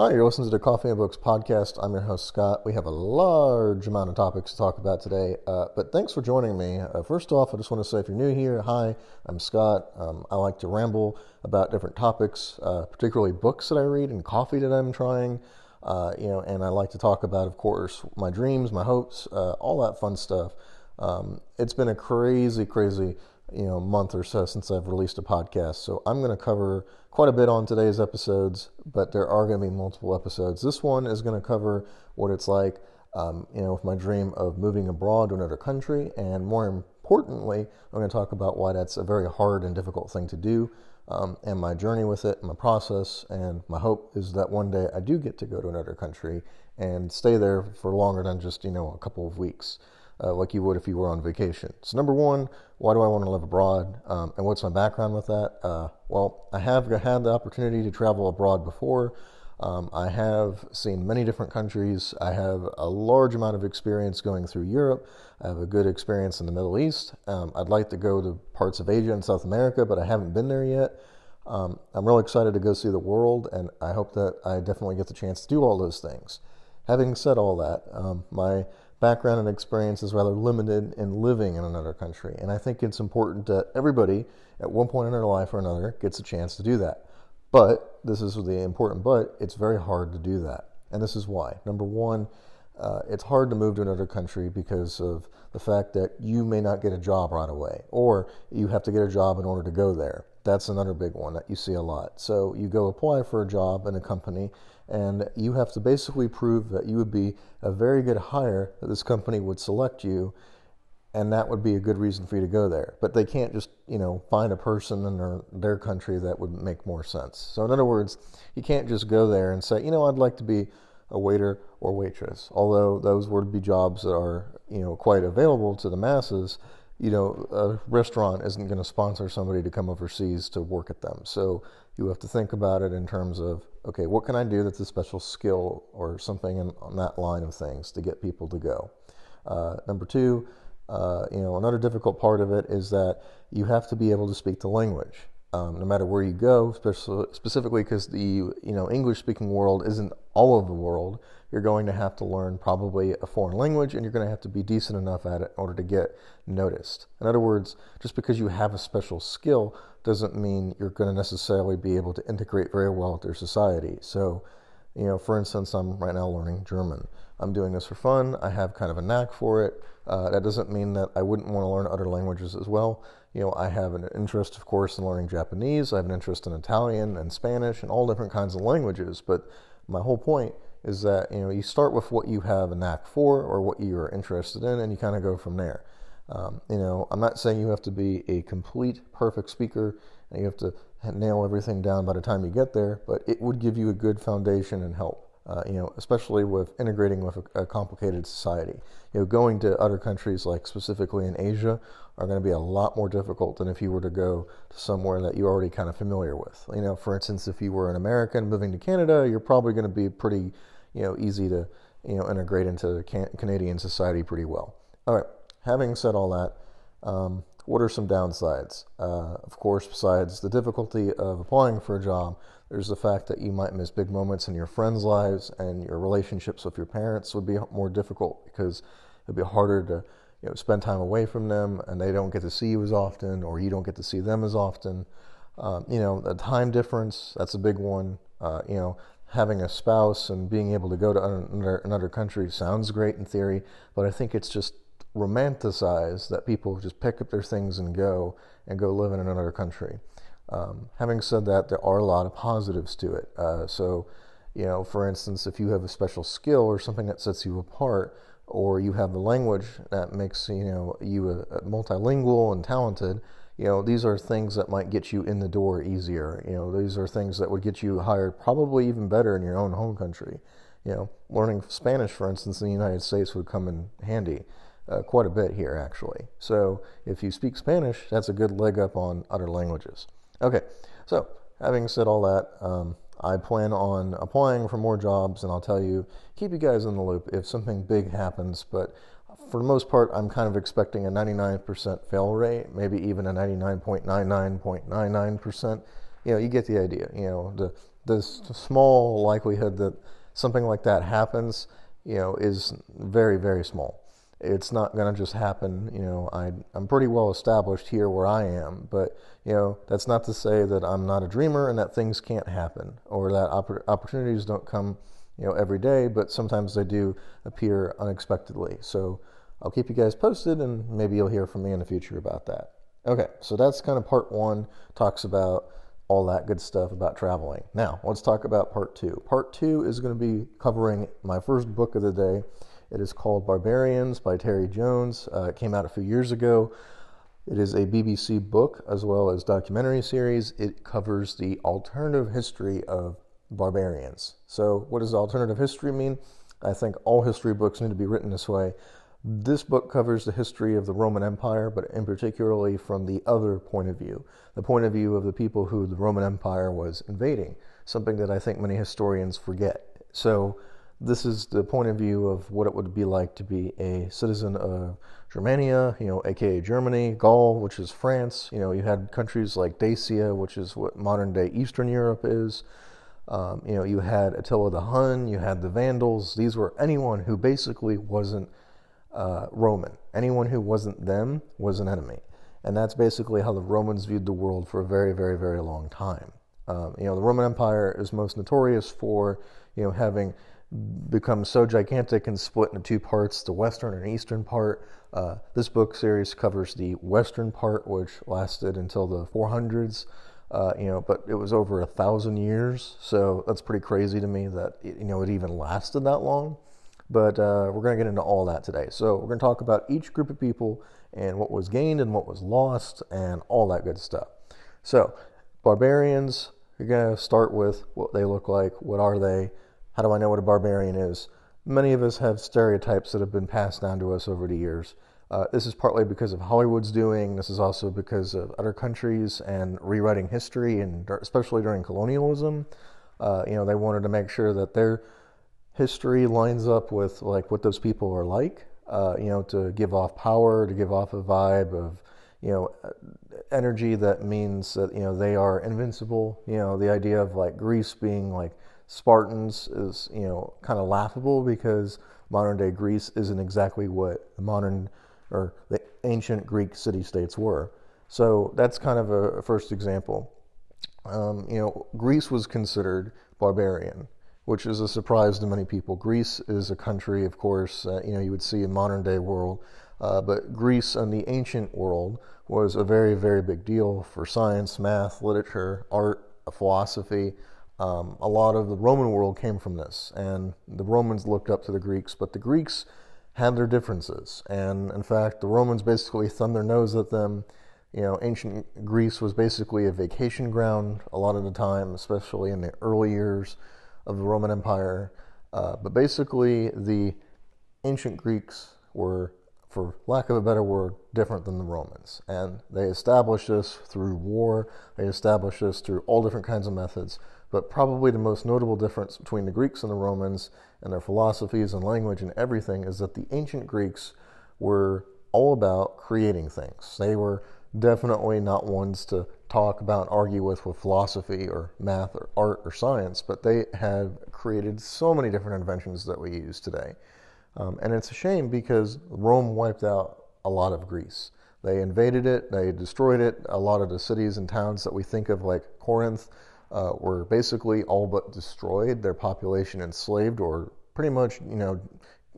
Hi, you're listening to the Coffee and Books podcast. I'm your host, Scott. We have a large amount of topics to talk about today, uh, but thanks for joining me. Uh, first off, I just want to say if you're new here, hi, I'm Scott. Um, I like to ramble about different topics, uh, particularly books that I read and coffee that I'm trying. Uh, you know, and I like to talk about, of course, my dreams, my hopes, uh, all that fun stuff. Um, it's been a crazy, crazy you know month or so since I've released a podcast. So I'm going to cover quite a bit on today's episodes, but there are going to be multiple episodes. This one is going to cover what it's like, um, you know, with my dream of moving abroad to another country, and more importantly, I'm going to talk about why that's a very hard and difficult thing to do. Um, and my journey with it, my process, and my hope is that one day I do get to go to another country and stay there for longer than just you know a couple of weeks uh, like you would if you were on vacation. So, number one, why do I want to live abroad? Um, and what's my background with that? Uh, well, I have had the opportunity to travel abroad before. Um, I have seen many different countries. I have a large amount of experience going through Europe. I have a good experience in the Middle East. Um, I'd like to go to parts of Asia and South America, but I haven't been there yet. Um, I'm really excited to go see the world, and I hope that I definitely get the chance to do all those things. Having said all that, um, my background and experience is rather limited in living in another country. And I think it's important that everybody, at one point in their life or another, gets a chance to do that. But, this is the important but, it's very hard to do that. And this is why. Number one, uh, it's hard to move to another country because of the fact that you may not get a job right away, or you have to get a job in order to go there. That's another big one that you see a lot. So you go apply for a job in a company, and you have to basically prove that you would be a very good hire, that this company would select you, and that would be a good reason for you to go there. But they can't just, you know, find a person in their, their country that would make more sense. So, in other words, you can't just go there and say, you know, I'd like to be a waiter or waitress. Although those would be jobs that are, you know, quite available to the masses, you know, a restaurant isn't going to sponsor somebody to come overseas to work at them. So you have to think about it in terms of, okay, what can I do that's a special skill or something in, on that line of things to get people to go? Uh, number two, uh, you know, another difficult part of it is that you have to be able to speak the language um, no matter where you go, specifically because the you know English speaking world isn't all of the world. You're going to have to learn probably a foreign language, and you're going to have to be decent enough at it in order to get noticed. In other words, just because you have a special skill doesn't mean you're going to necessarily be able to integrate very well with their society. So, you know, for instance, I'm right now learning German. I'm doing this for fun. I have kind of a knack for it. Uh, that doesn't mean that I wouldn't want to learn other languages as well. You know, I have an interest, of course, in learning Japanese. I have an interest in Italian and Spanish and all different kinds of languages. But my whole point is that you know you start with what you have a knack for or what you are interested in, and you kind of go from there. Um, you know, I'm not saying you have to be a complete perfect speaker and you have to nail everything down by the time you get there, but it would give you a good foundation and help uh, you know, especially with integrating with a, a, complicated society. You know, going to other countries, like specifically in Asia, are going to be a lot more difficult than if you were to go to somewhere that you're already kind of familiar with. You know, for instance, if you were an American moving to Canada, you're probably going to be pretty, you know, easy to, you know, integrate into can- Canadian society pretty well. All right. Having said all that, um, what are some downsides? Uh, of course, besides the difficulty of applying for a job, there's the fact that you might miss big moments in your friends' lives and your relationships with your parents would be more difficult because it'd be harder to you know, spend time away from them and they don't get to see you as often or you don't get to see them as often. Um, you know, the time difference, that's a big one. Uh, you know, having a spouse and being able to go to another, another country sounds great in theory, but I think it's just romanticize that people just pick up their things and go and go live in another country. Um, having said that, there are a lot of positives to it. Uh, so, you know, for instance, if you have a special skill or something that sets you apart, or you have the language that makes you know you a, a multilingual and talented, you know, these are things that might get you in the door easier. You know, these are things that would get you hired probably even better in your own home country. You know, learning Spanish, for instance, in the United States would come in handy uh, quite a bit here, actually. So if you speak Spanish, that's a good leg up on other languages. Okay, so having said all that, um, I plan on applying for more jobs, and I'll tell you, keep you guys in the loop if something big happens. But for the most part, I'm kind of expecting a 99% fail rate, maybe even a 99.99.99%. You know, you get the idea. You know, the the small likelihood that something like that happens, you know, is very, very small. It's not going to just happen. You know, I, I'm pretty well established here where I am, but, you know, that's not to say that I'm not a dreamer and that things can't happen or that opp- opportunities don't come, you know, every day, but sometimes they do appear unexpectedly. So I'll keep you guys posted and maybe you'll hear from me in the future about that. Okay, so that's kind of part one, talks about all that good stuff about traveling. Now, let's talk about part two. Part two is going to be covering my first book of the day. It is called Barbarians by Terry Jones. Uh, it came out a few years ago. It is a BBC book as well as documentary series. It covers the alternative history of barbarians. So, what does alternative history mean? I think all history books need to be written this way. This book covers the history of the Roman Empire, but in particularly from the other point of view, the point of view of the people who the Roman Empire was invading, something that I think many historians forget. So, this is the point of view of what it would be like to be a citizen of Germania, you know, aka Germany, Gaul, which is France. You know, you had countries like Dacia, which is what modern day Eastern Europe is. Um, you know, you had Attila the Hun, you had the Vandals. These were anyone who basically wasn't uh, Roman. Anyone who wasn't them was an enemy. And that's basically how the Romans viewed the world for a very, very, very long time. Um, you know, the Roman Empire is most notorious for, you know, having become so gigantic and split into two parts, the western and eastern part. Uh, this book series covers the western part, which lasted until the 400s. Uh, you know, but it was over a thousand years, so that's pretty crazy to me that you know it even lasted that long. But uh, we're going to get into all that today. So we're going to talk about each group of people and what was gained and what was lost and all that good stuff. So, barbarians, you're going to start with what they look like. What are they? How do I know what a barbarian is? Many of us have stereotypes that have been passed down to us over the years. Uh, this is partly because of Hollywood's doing. This is also because of other countries and rewriting history, and especially during colonialism. Uh, you know, they wanted to make sure that their history lines up with like what those people are like. Uh, you know, to give off power, to give off a vibe of you know energy that means that you know they are invincible. You know, the idea of like Greece being like Spartans is you know kind of laughable because modern day Greece isn't exactly what the modern or the ancient Greek city states were. So that's kind of a, first example. Um, you know, Greece was considered barbarian which is a surprise to many people. Greece is a country, of course, uh, you know, you would see in modern day world, uh, but Greece in the ancient world was a very, very big deal for science, math, literature, art, philosophy. Um, a lot of the Roman world came from this, and the Romans looked up to the Greeks, but the Greeks had their differences. And in fact, the Romans basically thumbed their nose at them. You know, ancient Greece was basically a vacation ground a lot of the time, especially in the early years of the Roman Empire. Uh, but basically, the ancient Greeks were, for lack of a better word, different than the Romans. And they established this through war, they established this through all different kinds of methods. But probably the most notable difference between the Greeks and the Romans and their philosophies and language and everything is that the ancient Greeks were all about creating things. They were definitely not ones to talk about, and argue with with philosophy or math or art or science, but they have created so many different inventions that we use today. Um, and it's a shame because Rome wiped out a lot of Greece. They invaded it, they destroyed it. A lot of the cities and towns that we think of, like Corinth, uh, were basically all but destroyed. Their population enslaved or pretty much, you know,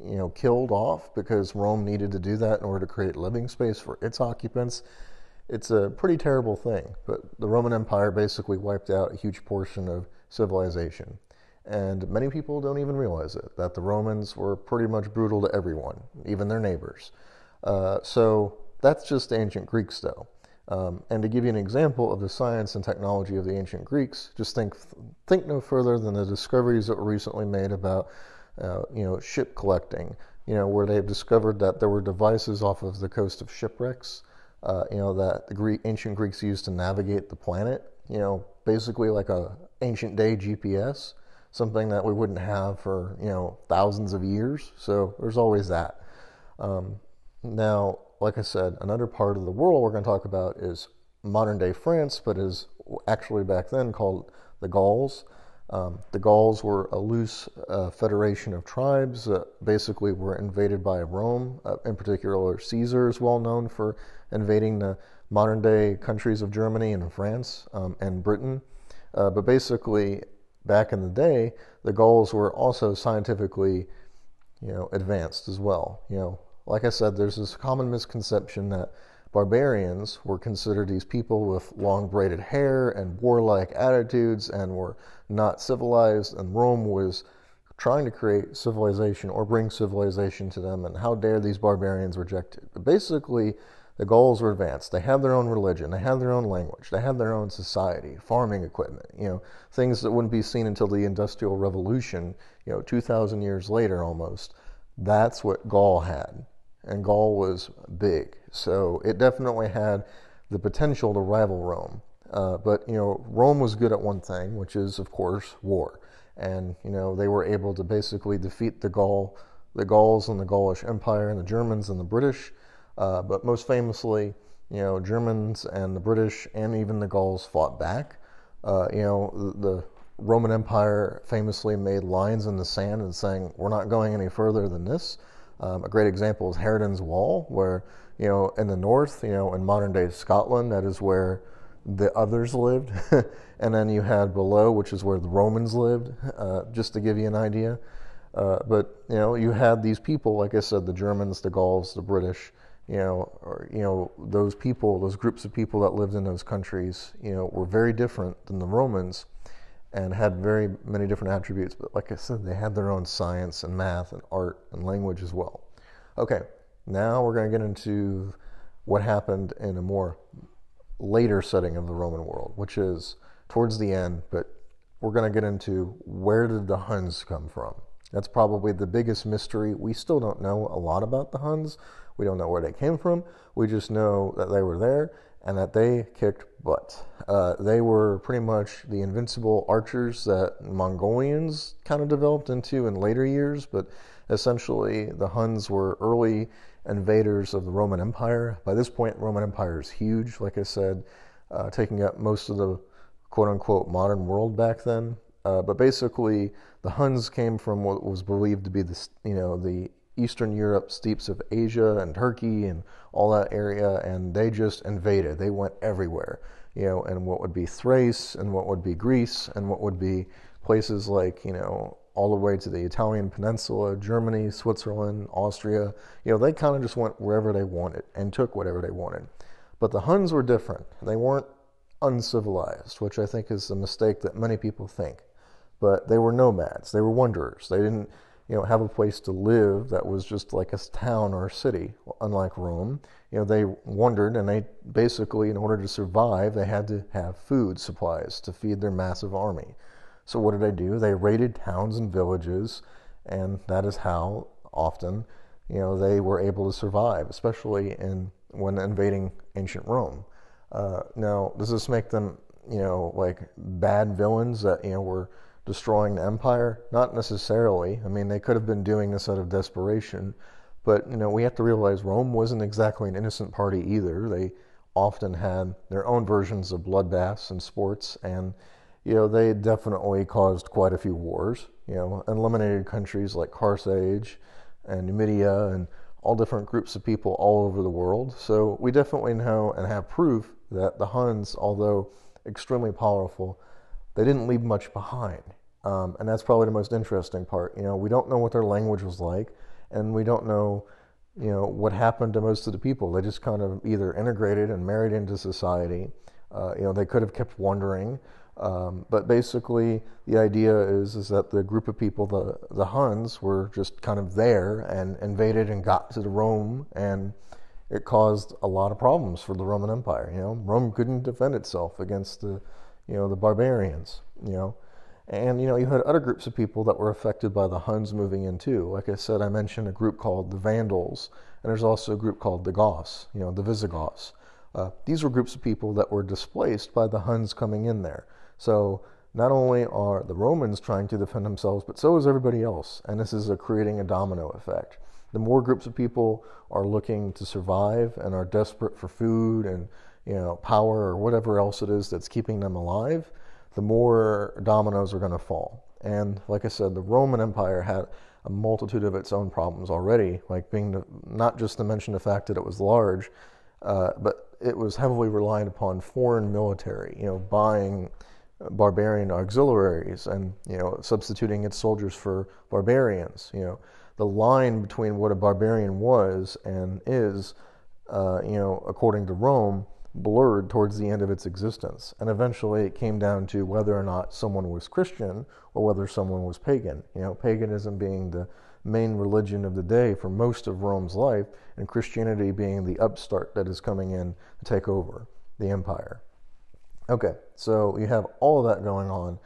you know, killed off because Rome needed to do that in order to create living space for its occupants it's a pretty terrible thing, but the Roman Empire basically wiped out a huge portion of civilization. And many people don't even realize it, that the Romans were pretty much brutal to everyone, even their neighbors. Uh, so that's just ancient Greeks, though. Um, and to give you an example of the science and technology of the ancient Greeks, just think think no further than the discoveries that were recently made about uh, you know ship collecting. You know where they've discovered that there were devices off of the coast of shipwrecks uh, you know, that the Greek, ancient Greeks used to navigate the planet, you know, basically like a ancient day GPS, something that we wouldn't have for, you know, thousands of years. So there's always that. Um, now, like I said, another part of the world we're going to talk about is modern day France, but is actually back then called the Gauls. Um, the Gauls were a loose uh, federation of tribes that basically were invaded by Rome. Uh, in particular, Caesar is well known for invading the modern day countries of Germany and France um, and Britain. Uh, but basically, back in the day, the Gauls were also scientifically, you know, advanced as well. You know, like I said, there's this common misconception that barbarians were considered these people with long braided hair and warlike attitudes and were not civilized, and Rome was trying to create civilization or bring civilization to them, and how dare these barbarians reject it. But basically, the Gauls were advanced. They had their own religion, they had their own language, they had their own society, farming equipment, you know, things that wouldn't be seen until the Industrial Revolution, you know, 2,000 years later almost. That's what Gaul had. And Gaul was big. So it definitely had the potential to rival Rome. Uh, but, you know, Rome was good at one thing, which is, of course, war. And, you know, they were able to basically defeat the Gaul, the Gauls and the Gaulish Empire and the Germans and the British uh, but most famously, you know, Germans and the British and even the Gauls fought back. Uh, you know, the, the, Roman Empire famously made lines in the sand and saying, "We're not going any further than this." Um, a great example is Hadrian's Wall, where you know, in the north, you know, in modern day Scotland, that is where the others lived, and then you had below, which is where the Romans lived. Uh, just to give you an idea. Uh, but you know, you had these people, like I said, the Germans, the Gauls, the British, you know, or, you know, those people, those groups of people that lived in those countries, you know, were very different than the Romans and had very many different attributes. But like I said, they had their own science and math and art and language as well. Okay, now we're going to get into what happened in a more later setting of the Roman world, which is towards the end, but we're going to get into where did the Huns come from? That's probably the biggest mystery. We still don't know a lot about the Huns. We don't know where they came from. We just know that they were there and that they kicked butt. Uh, they were pretty much the invincible archers that Mongolians kind of developed into in later years, but essentially the Huns were early invaders of the Roman Empire. By this point, Roman Empire is huge, like I said, uh, taking up most of the quote unquote modern world back then. Uh, but basically, the Huns came from what was believed to be the you know the Eastern Europe, steppes of Asia and Turkey and all that area, and they just invaded. They went everywhere, you know, and what would be Thrace and what would be Greece and what would be places like, you know, all the way to the Italian peninsula, Germany, Switzerland, Austria. You know, they kind of just went wherever they wanted and took whatever they wanted. But the Huns were different. They weren't uncivilized, which I think is a mistake that many people think. But they were nomads. They were wanderers. They didn't you know, have a place to live that was just like a town or a city, unlike Rome. You know, they wandered and they basically, in order to survive, they had to have food supplies to feed their massive army. So what did they do? They raided towns and villages, and that is how often, you know, they were able to survive, especially in when invading ancient Rome. Uh, now, does this make them, you know, like bad villains that you know were destroying the empire? Not necessarily. I mean, they could have been doing this out of desperation, but you know, we have to realize Rome wasn't exactly an innocent party either. They often had their own versions of bloodbaths and sports, and you know, they definitely caused quite a few wars. You know, eliminated countries like Carthage and Numidia and all different groups of people all over the world. So we definitely know and have proof that the Huns, although extremely powerful, they didn't leave much behind. Um, and that's probably the most interesting part. You know, we don't know what their language was like, and we don't know, you know, what happened to most of the people. They just kind of either integrated and married into society. Uh, you know, they could have kept wandering. Um, but basically, the idea is is that the group of people, the the Huns, were just kind of there and invaded and got to the Rome, and it caused a lot of problems for the Roman Empire. You know, Rome couldn't defend itself against the, you know, the barbarians. You know, and you know, you had other groups of people that were affected by the Huns moving in too. Like I said, I mentioned a group called the Vandals, and there's also a group called the Goths, you know, the Visigoths. Uh, these were groups of people that were displaced by the Huns coming in there. So not only are the Romans trying to defend themselves, but so is everybody else. And this is a creating a domino effect. The more groups of people are looking to survive and are desperate for food and you know power or whatever else it is that's keeping them alive, the more dominoes are going to fall. And like I said, the Roman Empire had a multitude of its own problems already, like being the, not just to mention the fact that it was large, uh, but it was heavily reliant upon foreign military, you know, buying barbarian auxiliaries and, you know, substituting its soldiers for barbarians. You know, the line between what a barbarian was and is, uh, you know, according to Rome, blurred towards the end of its existence. And eventually it came down to whether or not someone was Christian or whether someone was pagan. You know, paganism being the main religion of the day for most of Rome's life, and Christianity being the upstart that is coming in to take over the empire. Okay, so you have all of that going on.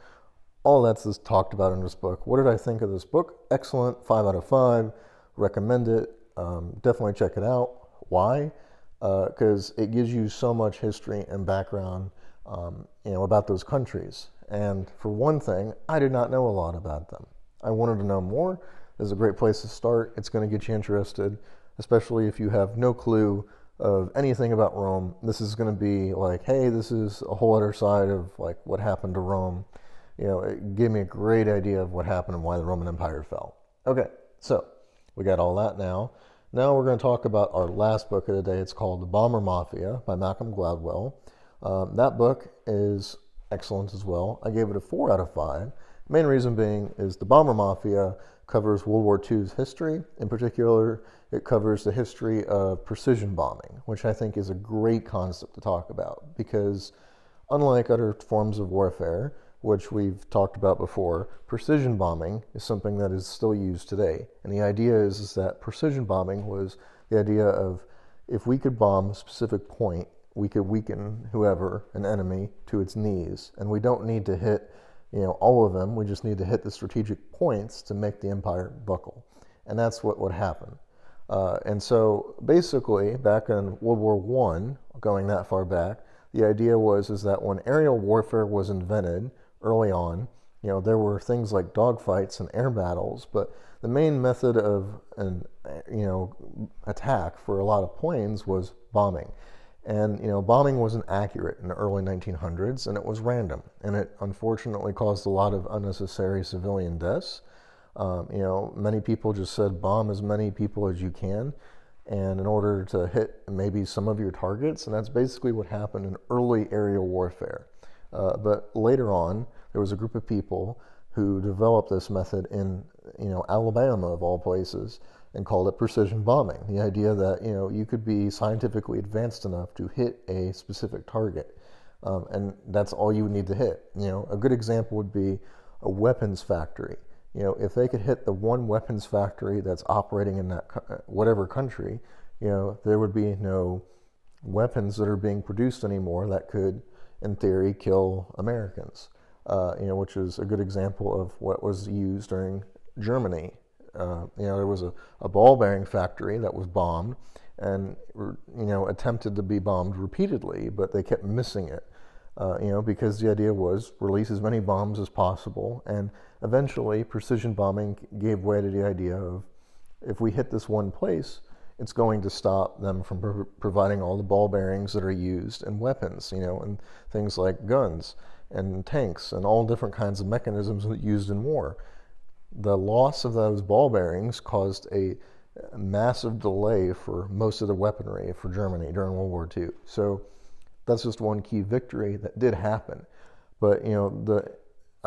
All that's talked about in this book. What did I think of this book? Excellent, five out of five. Recommend it. Um, definitely check it out. Why? Because uh, it gives you so much history and background, um, you know, about those countries. And for one thing, I did not know a lot about them. I wanted to know more. This is a great place to start. It's going to get you interested, especially if you have no clue of anything about Rome. This is going to be like, hey, this is a whole other side of like what happened to Rome. You know, it gave me a great idea of what happened and why the Roman Empire fell. Okay, so we got all that now. Now we're going to talk about our last book of the day. It's called The Bomber Mafia by Malcolm Gladwell. Um, that book is excellent as well. I gave it a four out of five. Main reason being is The Bomber Mafia covers World War II's history. In particular, it covers the history of precision bombing, which I think is a great concept to talk about because, unlike other forms of warfare, which we've talked about before, precision bombing is something that is still used today. And the idea is, is that precision bombing was the idea of if we could bomb a specific point, we could weaken whoever, an enemy, to its knees. And we don't need to hit you know, all of them. We just need to hit the strategic points to make the empire buckle. And that's what would happen. Uh, and so basically, back in World War One, going that far back, the idea was is that when aerial warfare was invented early on, you know, there were things like dogfights and air battles, but the main method of an you know attack for a lot of planes was bombing. And you know, bombing wasn't accurate in the early 1900s, and it was random, and it unfortunately caused a lot of unnecessary civilian deaths. Um, you know, many people just said bomb as many people as you can, and in order to hit maybe some of your targets, and that's basically what happened in early aerial warfare. Uh, but later on, there was a group of people who developed this method in you know Alabama of all places and called it precision bombing. The idea that you know you could be scientifically advanced enough to hit a specific target, um, and that's all you need to hit. You know, a good example would be a weapons factory. You know, if they could hit the one weapons factory that's operating in that whatever country, you know, there would be no weapons that are being produced anymore that could, in theory, kill Americans. Uh, you know, which is a good example of what was used during Germany uh, you know, there was a, a ball bearing factory that was bombed and, you know, attempted to be bombed repeatedly, but they kept missing it, uh, you know, because the idea was release as many bombs as possible. And eventually, precision bombing gave way to the idea of if we hit this one place, it's going to stop them from pro- providing all the ball bearings that are used in weapons, you know, and things like guns and tanks and all different kinds of mechanisms used in war the loss of those ball bearings caused a massive delay for most of the weaponry for Germany during World War II. So that's just one key victory that did happen. But you know, the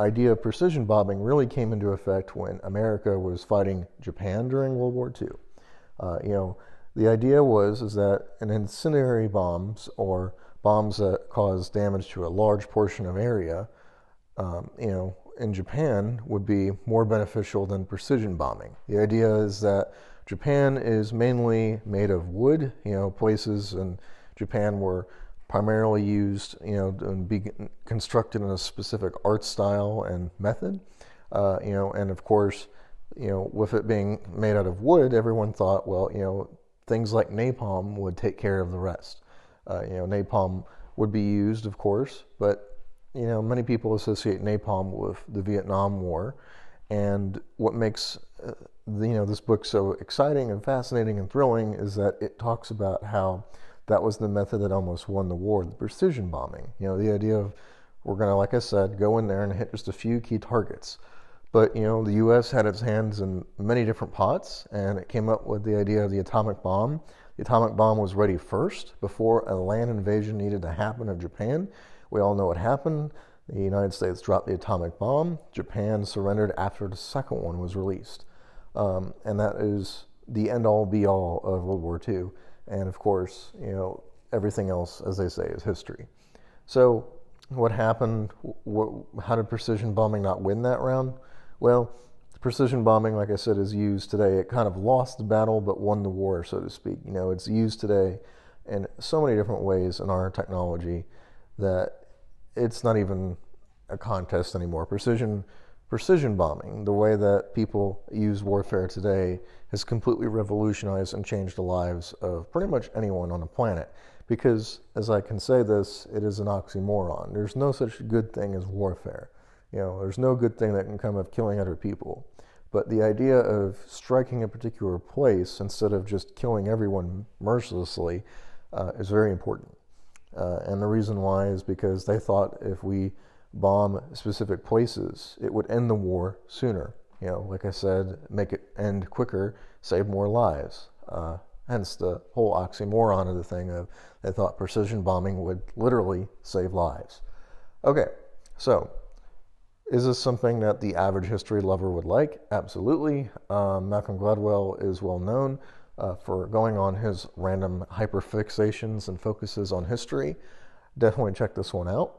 idea of precision bombing really came into effect when America was fighting Japan during World War II. Uh, you know, the idea was is that an incendiary bombs or bombs that cause damage to a large portion of area, um, you know, in Japan would be more beneficial than precision bombing. The idea is that Japan is mainly made of wood. You know, places in Japan were primarily used, you know, and be constructed in a specific art style and method. Uh, you know, and of course, you know, with it being made out of wood, everyone thought, well, you know, things like napalm would take care of the rest. Uh, you know, napalm would be used, of course, but you know, many people associate napalm with the Vietnam War, and what makes uh, you know this book so exciting and fascinating and thrilling is that it talks about how that was the method that almost won the war, the precision bombing. You know, the idea of we're going to, like I said, go in there and hit just a few key targets. But, you know, the U.S. had its hands in many different pots, and it came up with the idea of the atomic bomb. The atomic bomb was ready first before a land invasion needed to happen of Japan. We all know what happened. The United States dropped the atomic bomb. Japan surrendered after the second one was released. Um, and that is the end all be all of World War II. And of course, you know, everything else, as they say, is history. So, what happened? What, how did precision bombing not win that round? Well, precision bombing, like I said, is used today. It kind of lost the battle but won the war, so to speak. You know, it's used today in so many different ways in our technology that it's not even a contest anymore. Precision precision bombing, the way that people use warfare today, has completely revolutionized and changed the lives of pretty much anyone on the planet. Because, as I can say this, it is an oxymoron. There's no such good thing as warfare. You know, there's no good thing that can come of killing other people. But the idea of striking a particular place instead of just killing everyone mercilessly uh, is very important. Uh, and the reason why is because they thought if we bomb specific places, it would end the war sooner. You know, like I said, make it end quicker, save more lives. Uh, hence the whole oxymoron of the thing of they thought precision bombing would literally save lives. Okay, so is this something that the average history lover would like? Absolutely. Um, Malcolm Gladwell is well known uh, for going on his random hyperfixations and focuses on history. Definitely check this one out.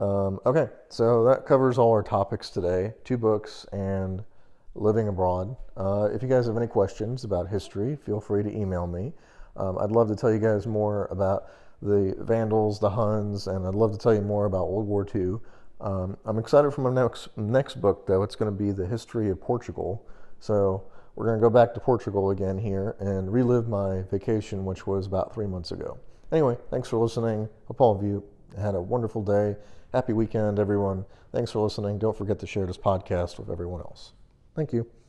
Um, okay, so that covers all our topics today two books and living abroad. Uh, if you guys have any questions about history, feel free to email me. Um, I'd love to tell you guys more about the Vandals, the Huns, and I'd love to tell you more about World War II. Um, I'm excited for my next next book, though. It's going to be the history of Portugal. So we're going to go back to Portugal again here and relive my vacation, which was about three months ago. Anyway, thanks for listening. Hope all of you had a wonderful day. Happy weekend, everyone. Thanks for listening. Don't forget to share this podcast with everyone else. Thank you.